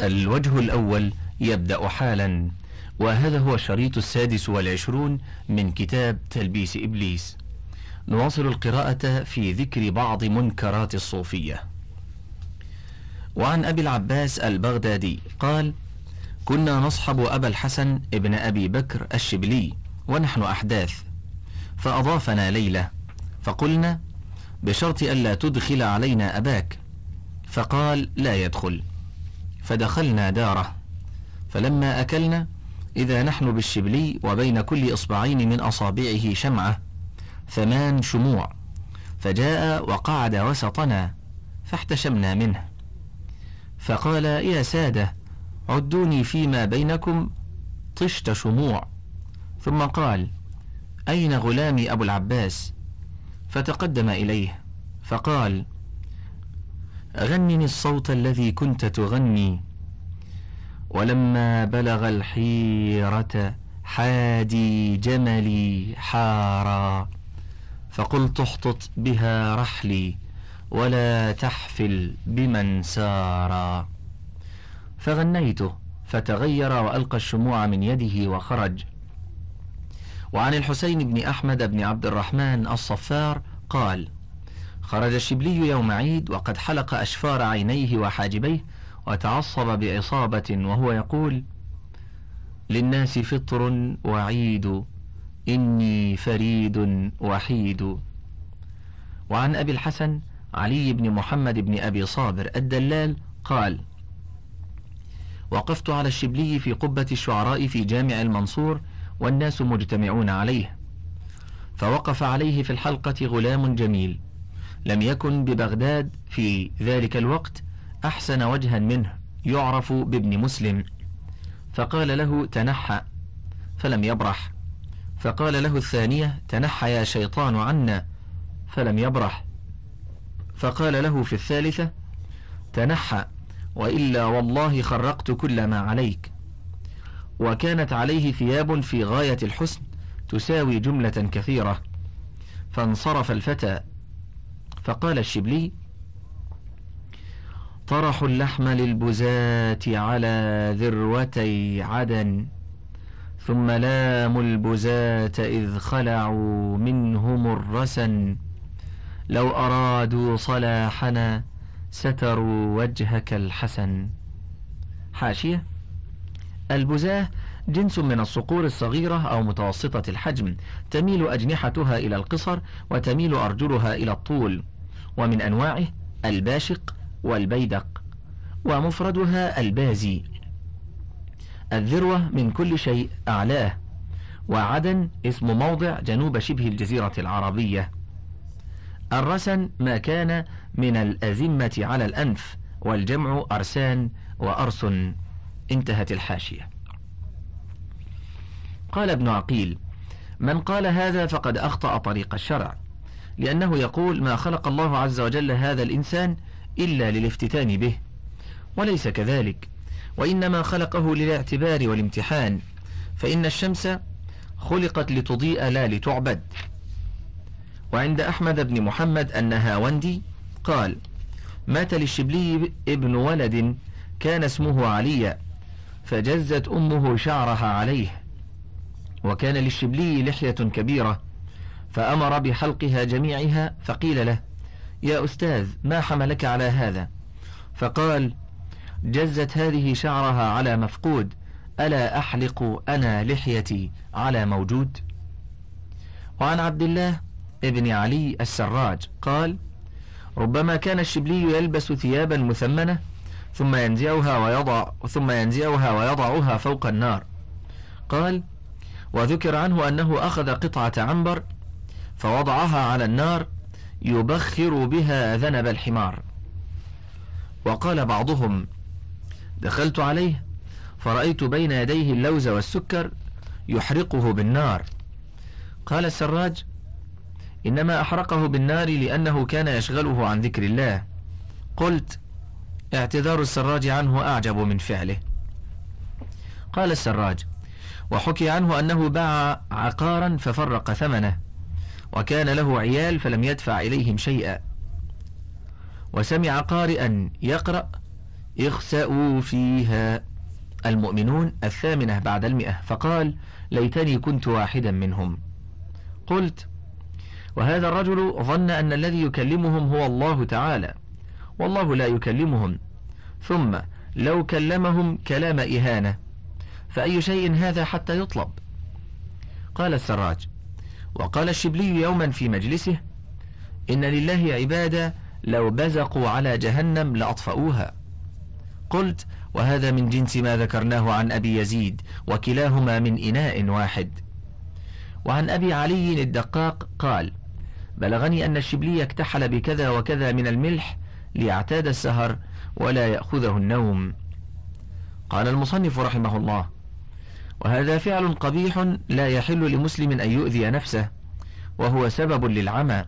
الوجه الأول يبدأ حالا وهذا هو الشريط السادس والعشرون من كتاب تلبيس إبليس. نواصل القراءة في ذكر بعض منكرات الصوفية. وعن أبي العباس البغدادي قال كنا نصحب أبا الحسن ابن أبي بكر الشبلي ونحن أحداث. فأضافنا ليلة فقلنا بشرط ألا تدخل علينا أباك. فقال لا يدخل. فدخلنا داره. فلما أكلنا إذا نحن بالشبلي وبين كل إصبعين من أصابعه شمعة ثمان شموع. فجاء وقعد وسطنا فاحتشمنا منه. فقال يا سادة عدوني فيما بينكم طشت شموع. ثم قال أين غلامي أبو العباس؟ فتقدم إليه. فقال غنني الصوت الذي كنت تغني. ولما بلغ الحيرة حادي جملي حارا. فقلت احطط بها رحلي ولا تحفل بمن سارا. فغنيته فتغير وألقى الشموع من يده وخرج. وعن الحسين بن أحمد بن عبد الرحمن الصفار قال خرج الشبلي يوم عيد وقد حلق أشفار عينيه وحاجبيه وتعصب بعصابة وهو يقول للناس فطر وعيد إني فريد وحيد. وعن أبي الحسن علي بن محمد بن أبي صابر الدلال قال وقفت على الشبلي في قبة الشعراء في جامع المنصور والناس مجتمعون عليه فوقف عليه في الحلقة غلام جميل. لم يكن ببغداد في ذلك الوقت أحسن وجها منه يعرف بابن مسلم. فقال له تنحى فلم يبرح. فقال له الثانية تنحى يا شيطان عنا فلم يبرح. فقال له في الثالثة تنحى وإلا والله خرقت كل ما عليك وكانت عليه ثياب في غاية الحسن تساوي جملة كثيرة. فانصرف الفتى. فقال الشبلي طرحوا اللحم للبزاة على ذروتي عدن ثم لاموا البزاة إذ خلعوا منهم الرسن. لو أرادوا صلاحنا ستروا وجهك الحسن. حاشية. البزاة جنس من الصقور الصغيرة أو متوسطة الحجم تميل أجنحتها إلى القصر وتميل أرجلها إلى الطول. ومن أنواعه الباشق والبيدق ومفردها البازي. الذروة من كل شيء أعلاه وعدن اسم موضع جنوب شبه الجزيرة العربية. الرسن ما كان من الأزمة على الأنف والجمع أرسان وأرسن انتهت الحاشية. قال ابن عقيل من قال هذا فقد أخطأ طريق الشرع. لأنه يقول ما خلق الله عز وجل هذا الإنسان إلا للافتتان به وليس كذلك. وإنما خلقه للاعتبار والامتحان فإن الشمس خلقت لتضيء لا لتعبد. وعند أحمد بن محمد النهاوندي قال مات للشبلي ابن ولد كان اسمه علي فجزت أمه شعرها عليه. وكان للشبلي لحية كبيرة فأمر بحلقها جميعها فقيل له يا أستاذ ما حملك على هذا؟ فقال جزت هذه شعرها على مفقود ألا أحلق أنا لحيتي على موجود؟ وعن عبد الله ابن علي السراج قال ربما كان الشبلي يلبس ثيابا مثمنة ثم ينزعها ويضع ثم ينزعها ويضعها فوق النار. قال وذكر عنه أنه أخذ قطعة عنبر فوضعها على النار يبخر بها ذنب الحمار. وقال بعضهم دخلت عليه فرأيت بين يديه اللوز والسكر يحرقه بالنار. قال السراج إنما أحرقه بالنار لأنه كان يشغله عن ذكر الله. قلت اعتذار السراج عنه أعجب من فعله. قال السراج وحكي عنه أنه باع عقارا ففرق ثمنه. وكان له عيال فلم يدفع إليهم شيئا. وسمع قارئا يقرأ اخسأوا فيها. المؤمنون الثامنة بعد المئة. فقال ليتني كنت واحدا منهم. قلت وهذا الرجل ظن أن الذي يكلمهم هو الله تعالى والله لا يكلمهم. ثم لو كلمهم كلام إهانة فأي شيء هذا حتى يطلب؟ قال السراج وقال الشبلي يوما في مجلسه إن لله عبادة لو بزقوا على جهنم لأطفأوها. قلت وهذا من جنس ما ذكرناه عن أبي يزيد وكلاهما من إناء واحد. وعن أبي علي الدقاق قال بلغني أن الشبلي اكتحل بكذا وكذا من الملح ليعتاد السهر ولا يأخذه النوم. قال المصنف رحمه الله وهذا فعل قبيح لا يحل لمسلم أن يؤذي نفسه وهو سبب للعمى.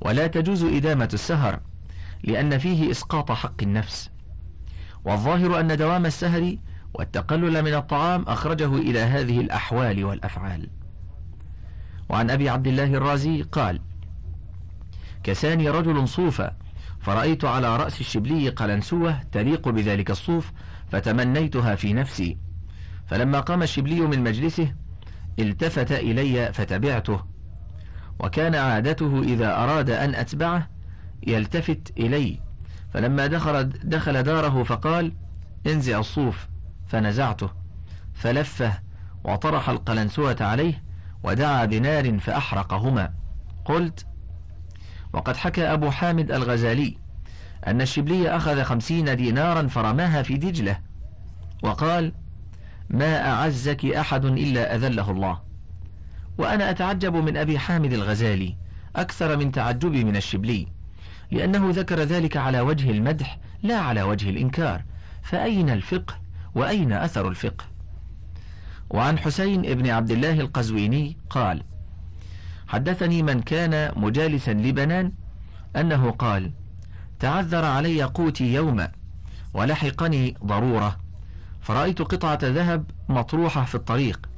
ولا تجوز إدامة السهر لأن فيه إسقاط حق النفس. والظاهر أن دوام السهر والتقلل من الطعام أخرجه إلى هذه الأحوال والأفعال. وعن أبي عبد الله الرازي قال كساني رجل صوفا فرأيت على رأس الشبلي قلنسوة تليق بذلك الصوف فتمنيتها في نفسي. فلما قام الشبلي من مجلسه التفت إلي فتبعته وكان عادته إذا أراد أن أتبعه يلتفت إلي. فلما دخل, دخل داره فقال انزع الصوف. فنزعته فلفه وطرح القلنسوة عليه ودعا بنار فأحرقهما. قلت وقد حكى أبو حامد الغزالي أن الشبلي أخذ خمسين دينارا فرماها في دجلة وقال ما أعزك أحد إلا أذله الله. وأنا أتعجب من أبي حامد الغزالي أكثر من تعجبي من الشبلي لأنه ذكر ذلك على وجه المدح لا على وجه الإنكار. فأين الفقه؟ وأين أثر الفقه؟ وعن حسين ابن عبد الله القزويني قال حدثني من كان مجالسا لبنان أنه قال تعذر علي قوتي يوما ولحقني ضرورة. فرأيت قطعة ذهب مطروحة في الطريق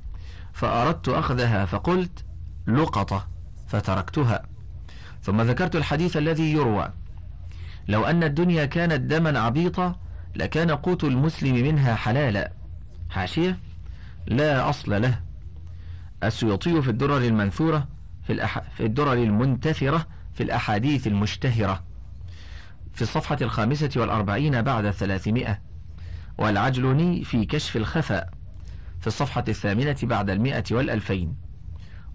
فأردت أخذها فقلت لقطة فتركتها. ثم ذكرت الحديث الذي يروى لو أن الدنيا كانت دما عبيطا لكان قوت المسلم منها حلالا. حاشية؟ لا أصل له. السيوطي في الدرر المنثورة في, الأح... في الدرر المنتثرة في الأحاديث المشتهرة. في الصفحة الخامسة والأربعين بعد الثلاثمائة. والعجلوني في كشف الخفاء في الصفحة الثامنة بعد المئة والألفين.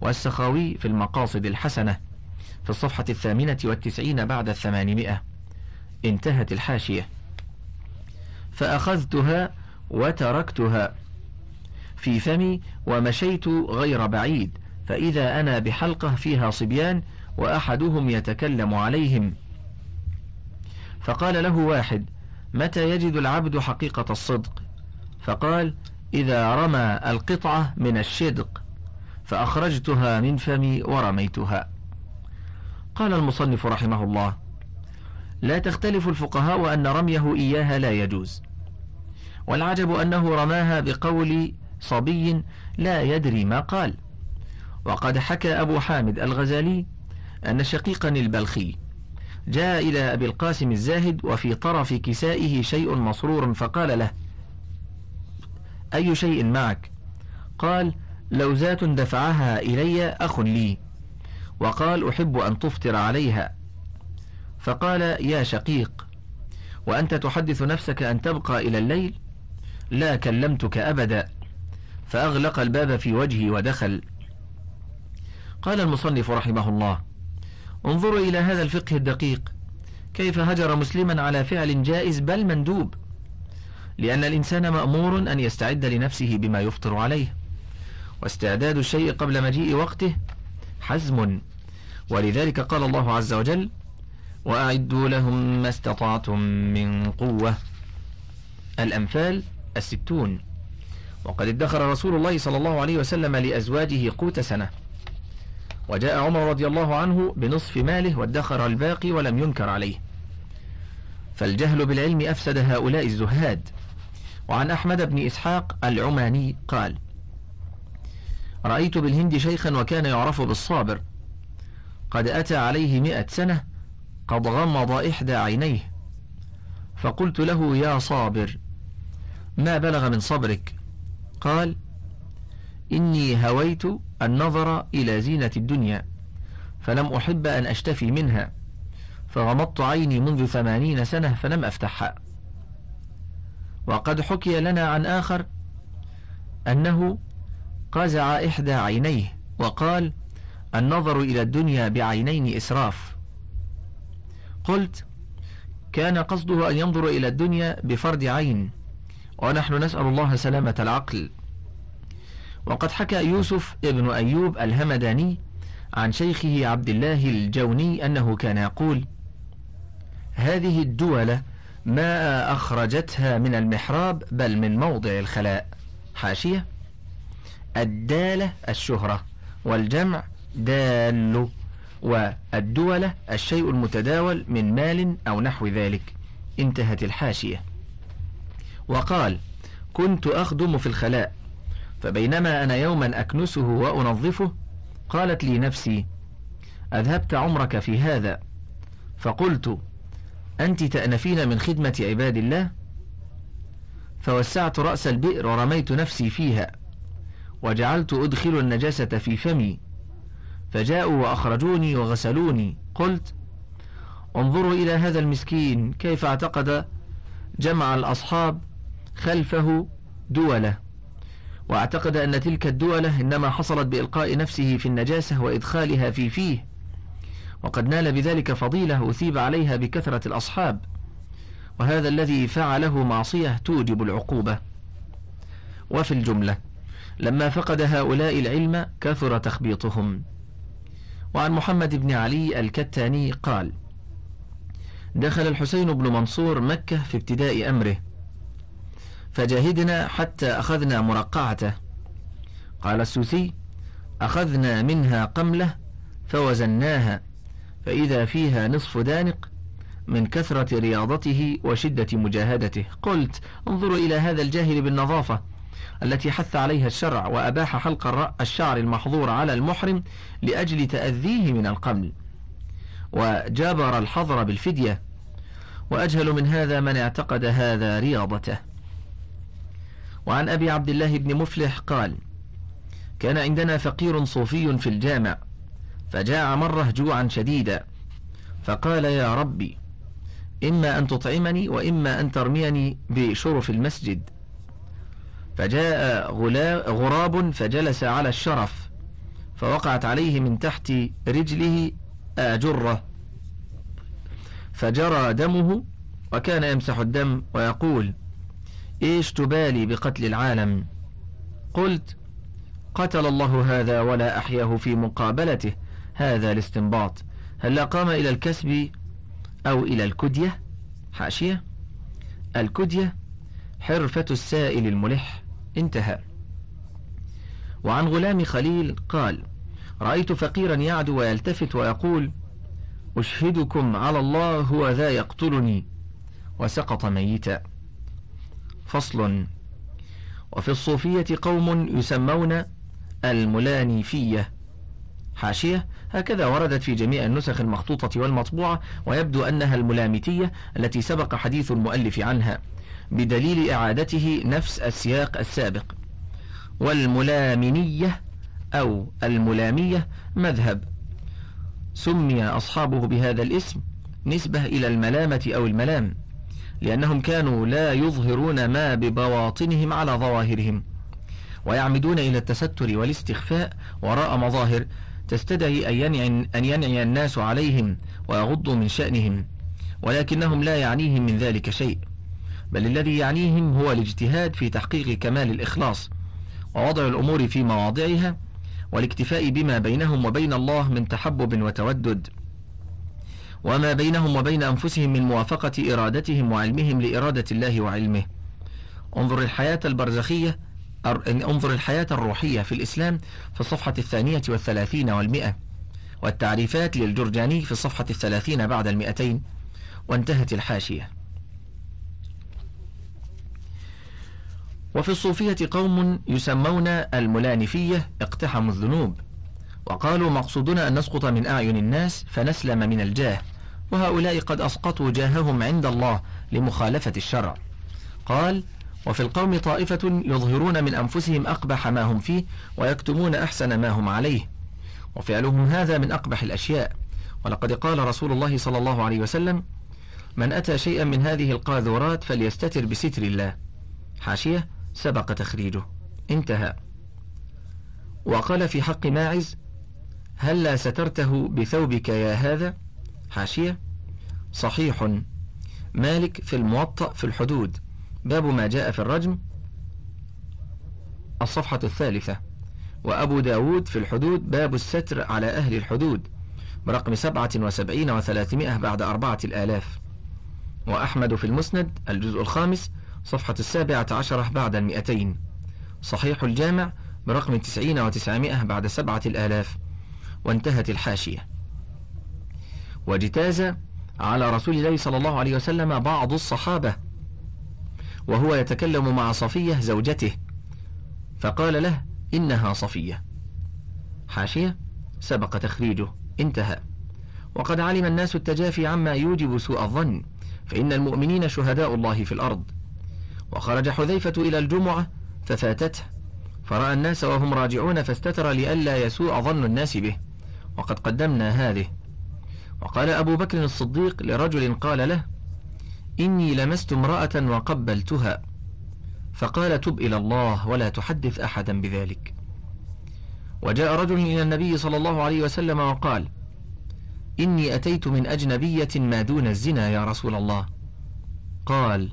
والسخاوي في المقاصد الحسنة في الصفحة الثامنة والتسعين بعد الثمانمائة. انتهت الحاشية. فأخذتها وتركتها في فمي ومشيت غير بعيد فإذا أنا بحلقة فيها صبيان وأحدهم يتكلم عليهم. فقال له واحد متى يجد العبد حقيقة الصدق؟ فقال إذا رمى القطعة من الشدق فأخرجتها من فمي ورميتها. قال المصنف رحمه الله لا تختلف الفقهاء أن رميه إياها لا يجوز. والعجب أنه رماها بقول صبي لا يدري ما قال. وقد حكى أبو حامد الغزالي أن شقيقا البلخي جاء إلى أبي القاسم الزاهد وفي طرف كسائه شيء مصرور فقال له أي شيء معك؟ قال لوزات دفعها إلي أخ لي. وقال أحب أن تفطر عليها. فقال يا شقيق وأنت تحدث نفسك أن تبقى إلى الليل؟ لا كلمتك أبدا. فأغلق الباب في وجهي ودخل. قال المصنف رحمه الله انظروا إلى هذا الفقه الدقيق. كيف هجر مسلما على فعل جائز بل مندوب؟ لأن الإنسان مأمور أن يستعد لنفسه بما يفطر عليه. واستعداد الشيء قبل مجيء وقته حزم. ولذلك قال الله عز وجل وأعدوا لهم ما استطعتم من قوة. الأنفال الستون. وقد ادخر رسول الله صلى الله عليه وسلم لأزواجه قوت سنة. وجاء عمر رضي الله عنه بنصف ماله وادخر الباقي ولم ينكر عليه. فالجهل بالعلم أفسد هؤلاء الزهاد. وعن أحمد بن إسحاق العماني قال رأيت بالهند شيخا وكان يعرف بالصابر. قد أتى عليه مئة سنة قد غمض إحدى عينيه. فقلت له يا صابر ما بلغ من صبرك؟ قال إني هويت النظر إلى زينة الدنيا فلم أحب أن أشتفي منها فغمضت عيني منذ ثمانين سنة فلم أفتحها. وقد حكي لنا عن آخر أنه قزع إحدى عينيه وقال النظر إلى الدنيا بعينين إسراف. قلت كان قصده أن ينظر إلى الدنيا بفرد عين ونحن نسأل الله سلامة العقل. وقد حكى يوسف ابن أيوب الهمداني عن شيخه عبد الله الجوني أنه كان يقول هذه الدولة ما أخرجتها من المحراب بل من موضع الخلاء حاشية الدالة الشهرة والجمع دال والدولة الشيء المتداول من مال أو نحو ذلك انتهت الحاشية. وقال كنت أخدم في الخلاء فبينما أنا يوما أكنسه وأنظفه قالت لي نفسي أذهبت عمرك في هذا؟ فقلت أنت تأنفين من خدمة عباد الله؟ فوسعت رأس البئر ورميت نفسي فيها وجعلت أدخل النجاسة في فمي فجاءوا وأخرجوني وغسلوني قلت انظروا إلى هذا المسكين كيف اعتقد؟ جمع الأصحاب خلفه دولة. وأعتقد أن تلك الدولة إنما حصلت بإلقاء نفسه في النجاسة وإدخالها في فيه وقد نال بذلك فضيلة أثيب عليها بكثرة الأصحاب وهذا الذي فعله معصية توجب العقوبة. وفي الجملة لما فقد هؤلاء العلم كثر تخبيطهم. وعن محمد بن علي الكتاني قال دخل الحسين بن منصور مكة في ابتداء أمره فجاهدنا حتى أخذنا مرقعته قال السوسي أخذنا منها قملة فوزناها فإذا فيها نصف دانق من كثرة رياضته وشدة مجاهدته. قلت انظروا إلى هذا الجاهل بالنظافة التي حث عليها الشرع وأباح حلق الشعر المحظور على المحرم لأجل تأذيه من القمل. وجابر الحظر بالفدية. وأجهل من هذا من اعتقد هذا رياضته. وعن أبي عبد الله بن مفلح قال كان عندنا فقير صوفي في الجامع فجاع مرة جوعا شديدا فقال يا ربي إما أن تطعمني وإما أن ترميني بشرف المسجد. فجاء غراب فجلس على الشرف فوقعت عليه من تحت رجله آجرة فجرى دمه وكان يمسح الدم ويقول إيش تبالي بقتل العالم؟ قلت قتل الله هذا ولا أحياه في مقابلته هذا الاستنباط. هل قام إلى الكسب أو إلى الكدية؟ حاشية. الكدية حرفة السائل الملح. انتهى. وعن غلام خليل قال رأيت فقيرا يعدو ويلتفت ويقول أشهدكم على الله هو ذا يقتلني. وسقط ميتا. فصل. وفي الصوفية قوم يسمون الملانيفية. حاشية. هكذا وردت في جميع النسخ المخطوطة والمطبوعة ويبدو أنها الملامتية التي سبق حديث المؤلف عنها بدليل إعادته نفس السياق السابق. والملامنية أو الملامية مذهب. سمي أصحابه بهذا الاسم نسبة إلى الملامة أو الملام. لأنهم كانوا لا يظهرون ما ببواطنهم على ظواهرهم ويعمدون إلى التستر والاستخفاء وراء مظاهر تستدعي أن ينعي, الناس عليهم ويغضوا من شأنهم ولكنهم لا يعنيهم من ذلك شيء بل الذي يعنيهم هو الاجتهاد في تحقيق كمال الإخلاص ووضع الأمور في مواضعها والاكتفاء بما بينهم وبين الله من تحبب وتودد. وما بينهم وبين أنفسهم من موافقة إرادتهم وعلمهم لإرادة الله وعلمه. انظر الحياة البرزخية انظر الحياة الروحية في الإسلام في الصفحة الثانية والثلاثين والمئة والتعريفات للجرجاني في الصفحة الثلاثين بعد المئتين وانتهت الحاشية. وفي الصوفية قوم يسمون الملانفية اقتحموا الذنوب. وقالوا مقصودنا أن نسقط من أعين الناس فنسلم من الجاه وهؤلاء قد أسقطوا جاههم عند الله لمخالفة الشرع. قال وفي القوم طائفة يظهرون من أنفسهم أقبح ما هم فيه ويكتمون أحسن ما هم عليه وفعلهم هذا من أقبح الأشياء. ولقد قال رسول الله صلى الله عليه وسلم من أتى شيئا من هذه القاذورات فليستتر بستر الله. حاشية سبق تخريجه. انتهى. وقال في حق ماعز هلا سترته بثوبك يا هذا؟ حاشية. صحيح. مالك في الموطأ في الحدود. باب ما جاء في الرجم. الصفحة الثالثة. وأبو داود في الحدود. باب الستر على أهل الحدود. برقم سبعة وسبعين وثلاثمائة بعد أربعة الآلاف. وأحمد في المسند. الجزء الخامس. صفحة السابعة عشرة بعد المئتين. صحيح الجامع. برقم تسعين وتسعمائة بعد سبعة الآلاف. وانتهت الحاشية. واجتاز على رسول الله صلى الله عليه وسلم بعض الصحابة وهو يتكلم مع صفية زوجته فقال له إنها صفية. حاشية سبق تخريجه انتهى. وقد علم الناس التجافي عما يوجب سوء الظن فإن المؤمنين شهداء الله في الأرض. وخرج حذيفة إلى الجمعة ففاتته. فرأى الناس وهم راجعون فاستتر لئلا يسوء ظن الناس به. وقد قدمنا هذه. وقال أبو بكر الصديق لرجل قال له إني لمست امرأة وقبلتها. فقال تب إلى الله ولا تحدث أحدا بذلك. وجاء رجل إلى النبي صلى الله عليه وسلم وقال إني أتيت من أجنبية ما دون الزنا يا رسول الله. قال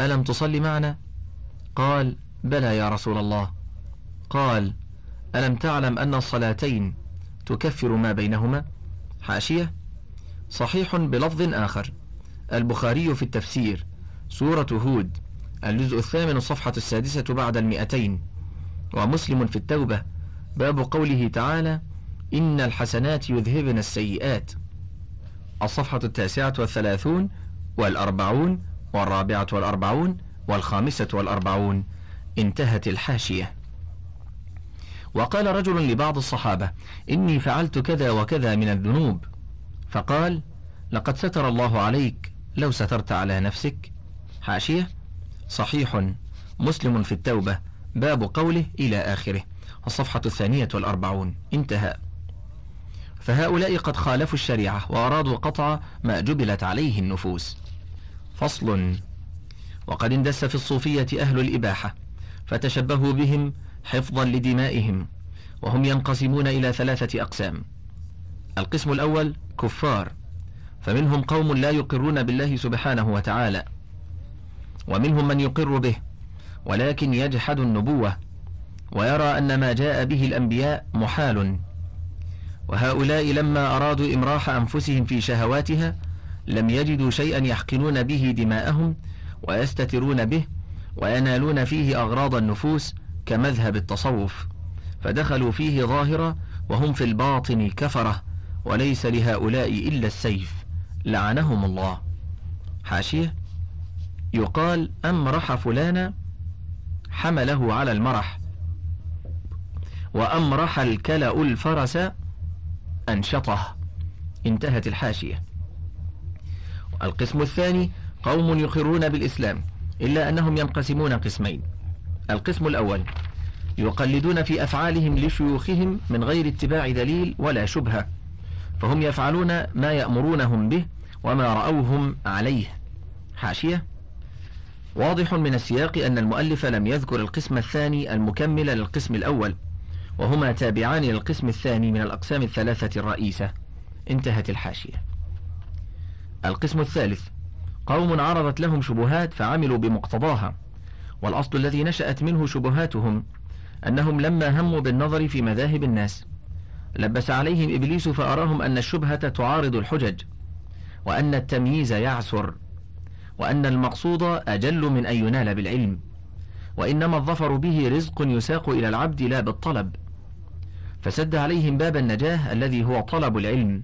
ألم تصلي معنا؟ قال بلى يا رسول الله. قال ألم تعلم أن الصلاتين تكفر ما بينهما. حاشية. صحيح بلفظ آخر. البخاري في التفسير. سورة هود. الجزء الثامن الصفحة السادسة بعد المئتين. ومسلم في التوبة. باب قوله تعالى إن الحسنات يذهبن السيئات. الصفحة التاسعة والثلاثون والأربعون والرابعة والأربعون والخامسة والأربعون. انتهت الحاشية. وقال رجل لبعض الصحابة إني فعلت كذا وكذا من الذنوب. فقال لقد ستر الله عليك لو سترت على نفسك. حاشية صحيح. مسلم في التوبة. باب قوله إلى آخره. الصفحة الثانية والأربعون. انتهى. فهؤلاء قد خالفوا الشريعة وأرادوا قطع ما جبلت عليه النفوس. فصل. وقد اندس في الصوفية أهل الإباحة. فتشبهوا بهم حفظا لدمائهم وهم ينقسمون إلى ثلاثة أقسام. القسم الأول كفار فمنهم قوم لا يقرون بالله سبحانه وتعالى ومنهم من يقر به ولكن يجحد النبوة ويرى أن ما جاء به الأنبياء محال. وهؤلاء لما أرادوا إمراح أنفسهم في شهواتها لم يجدوا شيئا يحقنون به دماءهم ويستترون به وينالون فيه أغراض النفوس كمذهب التصوف فدخلوا فيه ظاهرة وهم في الباطن كفرة وليس لهؤلاء إلا السيف. لعنهم الله. حاشية. يقال أمرح فلانا حمله على المرح. وأمرح الكلأ الفرس أنشطه. انتهت الحاشية. القسم الثاني قوم يقرون بالإسلام. إلا أنهم ينقسمون قسمين. القسم الأول يقلدون في أفعالهم لشيوخهم من غير اتباع دليل ولا شبهة فهم يفعلون ما يأمرونهم به وما رأوهم عليه. حاشية. واضح من السياق أن المؤلف لم يذكر القسم الثاني المكمل للقسم الأول وهما تابعان للقسم الثاني من الأقسام الثلاثة الرئيسة. انتهت الحاشية. القسم الثالث قوم عرضت لهم شبهات فعملوا بمقتضاها. والأصل الذي نشأت منه شبهاتهم أنهم لما هموا بالنظر في مذاهب الناس لبس عليهم إبليس فأراهم أن الشبهة تعارض الحجج وأن التمييز يعسر وأن المقصود أجل من أن ينال بالعلم وإنما الظفر به رزق يساق إلى العبد لا بالطلب. فسد عليهم باب النجاة الذي هو طلب العلم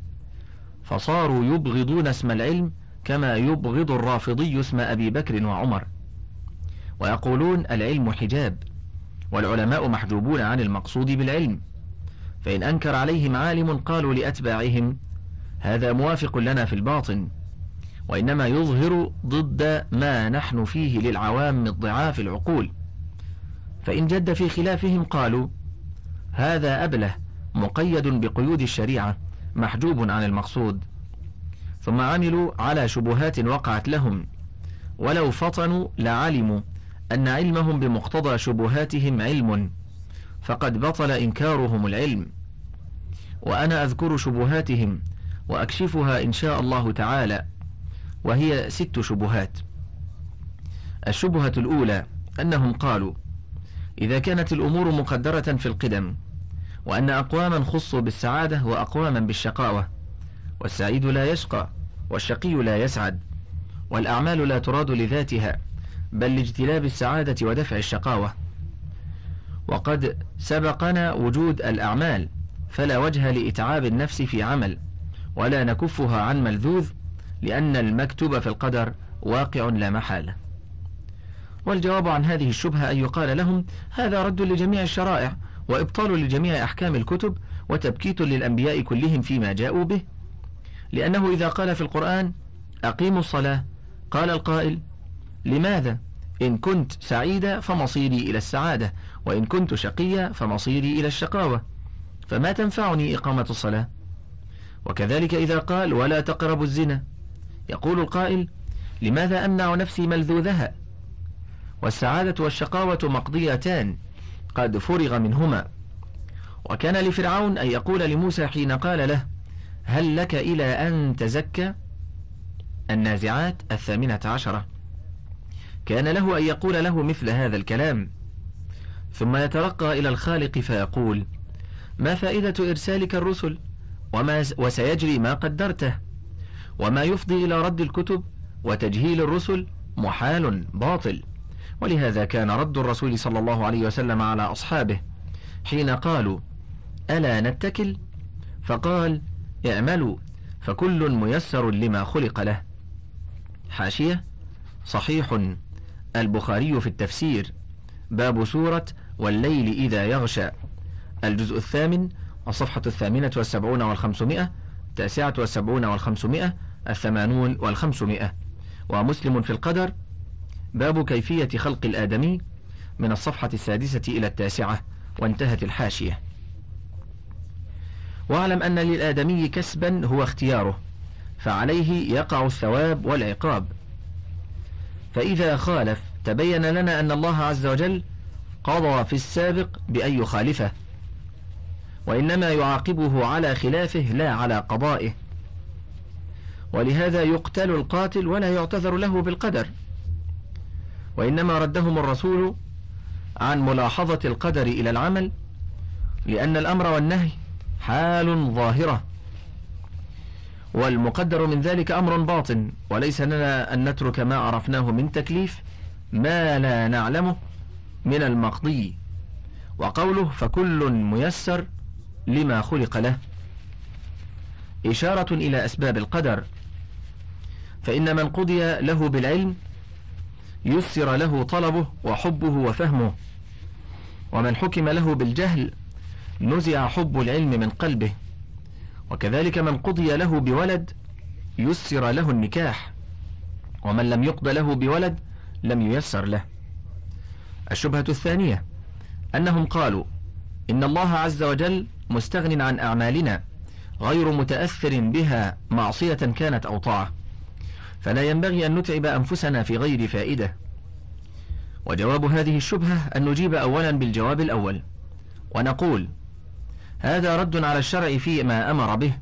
فصاروا يبغضون اسم العلم كما يبغض الرافضي اسم أبي بكر وعمر. ويقولون العلم حجاب والعلماء محجوبون عن المقصود بالعلم. فإن أنكر عليهم عالم قالوا لأتباعهم هذا موافق لنا في الباطن. وإنما يظهر ضد ما نحن فيه للعوام من ضعاف العقول. فإن جد في خلافهم قالوا هذا أبله مقيد بقيود الشريعة محجوب عن المقصود. ثم عملوا على شبهات وقعت لهم. ولو فطنوا لعلموا أن علمهم بمقتضى شبهاتهم علم. فقد بطل إنكارهم العلم. وأنا أذكر شبهاتهم وأكشفها إن شاء الله تعالى وهي ست شبهات. الشبهة الأولى أنهم قالوا إذا كانت الأمور مقدرة في القدم وأن أقواما خصوا بالسعادة وأقواما بالشقاوة والسعيد لا يشقى والشقي لا يسعد والأعمال لا تراد لذاتها بل لاجتلاب السعادة ودفع الشقاوة. وقد سبقنا وجود الأعمال فلا وجه لإتعاب النفس في عمل ولا نكفها عن ملذوذ لأن المكتوب في القدر واقع لا محالة والجواب عن هذه الشبهة أن يقال لهم هذا رد لجميع الشرائع وإبطال لجميع أحكام الكتب وتبكيت للأنبياء كلهم فيما جاءوا به. لأنه إذا قال في القرآن أقيموا الصلاة قال القائل لماذا؟ إن كنت سعيدا فمصيري إلى السعادة وإن كنت شقيا فمصيري إلى الشقاوة. فما تنفعني إقامة الصلاة؟ وكذلك إذا قال ولا تقربوا الزنا. يقول القائل لماذا أمنع نفسي ملذوذها؟ والسعادة والشقاوة مقضيتان قد فرغ منهما. وكان لفرعون أن يقول لموسى حين قال له هل لك إلى أن تزكى النازعات الثامنة عشرة؟ كان له أن يقول له مثل هذا الكلام. ثم يترقى إلى الخالق فيقول ما فائدة إرسالك الرسل؟ وما وسيجري ما قدرته. وما يفضي إلى رد الكتب؟ وتجهيل الرسل محال باطل. ولهذا كان رد الرسول صلى الله عليه وسلم على أصحابه حين قالوا ألا نتكل؟ فقال اعملوا فكل ميسر لما خلق له. حاشية صحيح البخاري في التفسير. باب سورة والليل إذا يغشى. الجزء الثامن الصفحة الثامنة والسبعون والخمسمائة التاسعة والسبعون والخمسمائة الثمانون والخمسمائة. ومسلم في القدر. باب كيفية خلق الآدمي من الصفحة السادسة إلى التاسعة وانتهت الحاشية. واعلم أن للآدمي كسبا هو اختياره فعليه يقع الثواب والعقاب. فإذا خالف تبين لنا أن الله عز وجل قضى في السابق بأن يخالفه وإنما يعاقبه على خلافه لا على قضائه. ولهذا يقتل القاتل ولا يعتذر له بالقدر. وإنما ردهم الرسول عن ملاحظة القدر إلى العمل لأن الأمر والنهي حال ظاهرة. والمقدر من ذلك أمر باطن وليس لنا أن نترك ما عرفناه من تكليف ما لا نعلمه من المقضي. وقوله فكل ميسر لما خلق له. إشارة إلى أسباب القدر. فإن من قضي له بالعلم يسر له طلبه وحبه وفهمه. ومن حكم له بالجهل نزع حب العلم من قلبه وكذلك من قضي له بولد يسر له النكاح ومن لم يقض له بولد لم ييسر له. الشبهة الثانية أنهم قالوا إن الله عز وجل مستغن عن أعمالنا غير متأثر بها معصية كانت أو طاعة فلا ينبغي أن نتعب أنفسنا في غير فائدة. وجواب هذه الشبهة أن نجيب أولا بالجواب الأول ونقول هذا رد على الشرع فيما أمر به.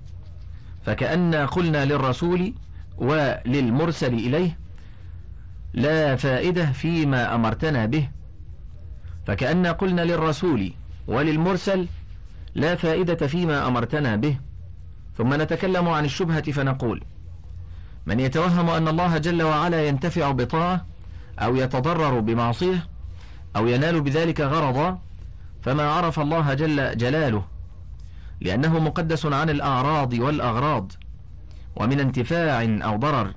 فكأن قلنا للرسول وللمرسل إليه لا فائدة فيما أمرتنا به. فكأن قلنا للرسول وللمرسل لا فائدة فيما أمرتنا به. ثم نتكلم عن الشبهة فنقول من يتوهم أن الله جل وعلا ينتفع بطاعة أو يتضرر بمعصية أو ينال بذلك غرضا فما عرف الله جل جلاله. لأنه مقدس عن الأعراض والأغراض ومن انتفاع أو ضرر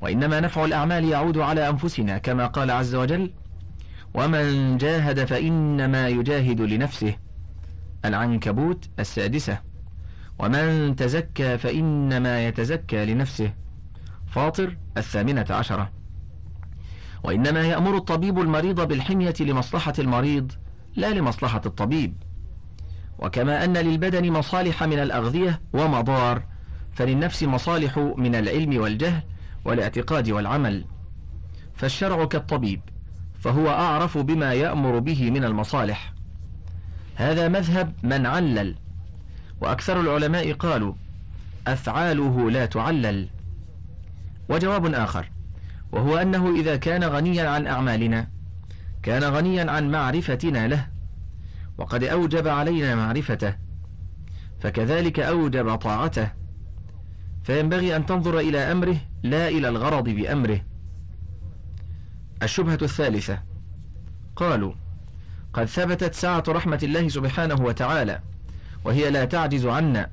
وإنما نفع الأعمال يعود على أنفسنا كما قال عز وجل ومن جاهد فإنما يجاهد لنفسه العنكبوت السادسة. ومن تزكى فإنما يتزكى لنفسه فاطر الثامنة عشرة. وإنما يأمر الطبيب المريض بالحمية لمصلحة المريض لا لمصلحة الطبيب. وكما أن للبدن مصالح من الأغذية ومضار فللنفس مصالح من العلم والجهل والاعتقاد والعمل. فالشرع كالطبيب فهو أعرف بما يأمر به من المصالح. هذا مذهب من علل. وأكثر العلماء قالوا أفعاله لا تعلل. وجواب آخر وهو أنه إذا كان غنيا عن أعمالنا كان غنيا عن معرفتنا له. وقد أوجب علينا معرفته فكذلك أوجب طاعته. فينبغي أن تنظر إلى أمره لا إلى الغرض بأمره. الشبهة الثالثة. قالوا قد ثبتت سعة رحمة الله سبحانه وتعالى وهي لا تعجز عنا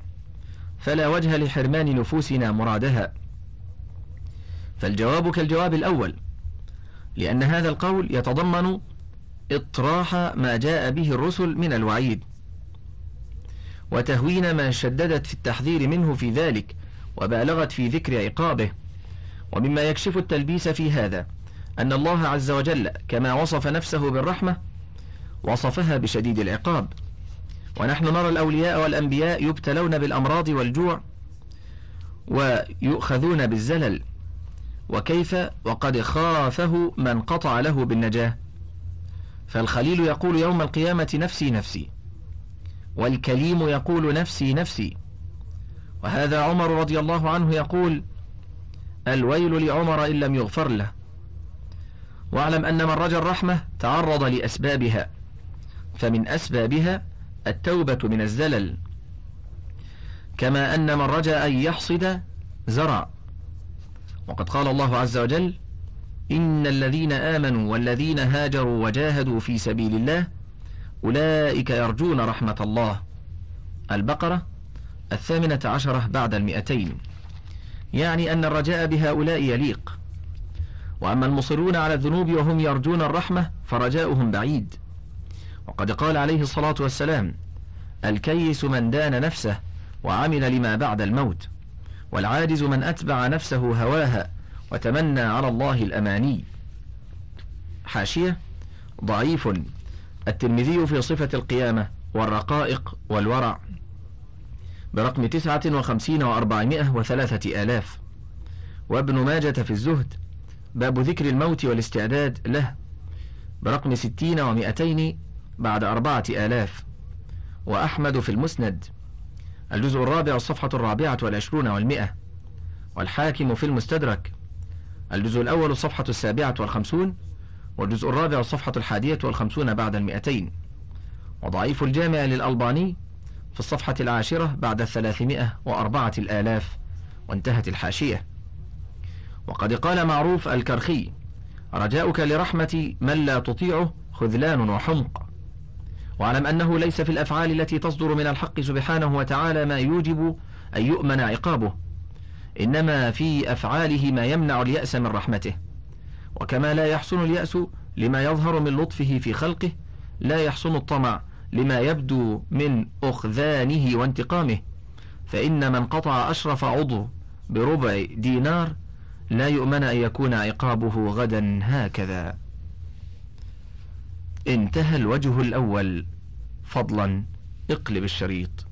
فلا وجه لحرمان نفوسنا مرادها. فالجواب كالجواب الأول لأن هذا القول يتضمن إطراح ما جاء به الرسل من الوعيد. وتهوين ما شددت في التحذير منه في ذلك وبالغت في ذكر عقابه. ومما يكشف التلبيس في هذا أن الله عز وجل كما وصف نفسه بالرحمة وصفها بشديد العقاب. ونحن نرى الأولياء والأنبياء يبتلون بالأمراض والجوع ويؤخذون بالزلل وكيف وقد خافه من قطع له بالنجاة. فالخليل يقول يوم القيامة نفسي نفسي والكليم يقول نفسي نفسي. وهذا عمر رضي الله عنه يقول الويل لعمر إن لم يغفر له. واعلم أن من رجى الرحمة تعرض لأسبابها فمن أسبابها التوبة من الزلل. كما أن من رجا أن يحصد زرع. وقد قال الله عز وجل إن الذين آمنوا والذين هاجروا وجاهدوا في سبيل الله أولئك يرجون رحمة الله. البقرة الثامنة عشرة بعد المئتين. يعني أن الرجاء بهؤلاء يليق. وأما المصرون على الذنوب وهم يرجون الرحمة فرجاؤهم بعيد. وقد قال عليه الصلاة والسلام الكيس من دان نفسه وعمل لما بعد الموت والعاجز من أتبع نفسه هواها. وتمنى على الله الأماني. حاشية. ضعيف. الترمذي في صفة القيامة والرقائق والورع. برقم تسعة وخمسين وأربعمائة وثلاثة آلاف. وابن ماجة في الزهد. باب ذكر الموت والاستعداد له. برقم ستين ومائتين بعد أربعة آلاف. وأحمد في المسند. الجزء الرابع الصفحة الرابعة والعشرون والمئة والحاكم في المستدرك. الجزء الأول الصفحة السابعة والخمسون والجزء الرابع الصفحة الحادية والخمسون بعد المئتين. وضعيف الجامع للألباني في الصفحة العاشرة بعد الثلاثمائة وأربعة الآلاف وانتهت الحاشية. وقد قال معروف الكرخي رجاؤك لرحمة من لا تطيعه خذلان وحمق. واعلم أنه ليس في الأفعال التي تصدر من الحق سبحانه وتعالى ما يوجب أن يؤمن عقابه. إنما في أفعاله ما يمنع اليأس من رحمته. وكما لا يحسن اليأس لما يظهر من لطفه في خلقه لا يحسن الطمع لما يبدو من أخذانه وانتقامه. فإن من قطع أشرف عضو بربع دينار لا يؤمن أن يكون عقابه غدا هكذا. انتهى الوجه الأول. فضلا اقلب الشريط.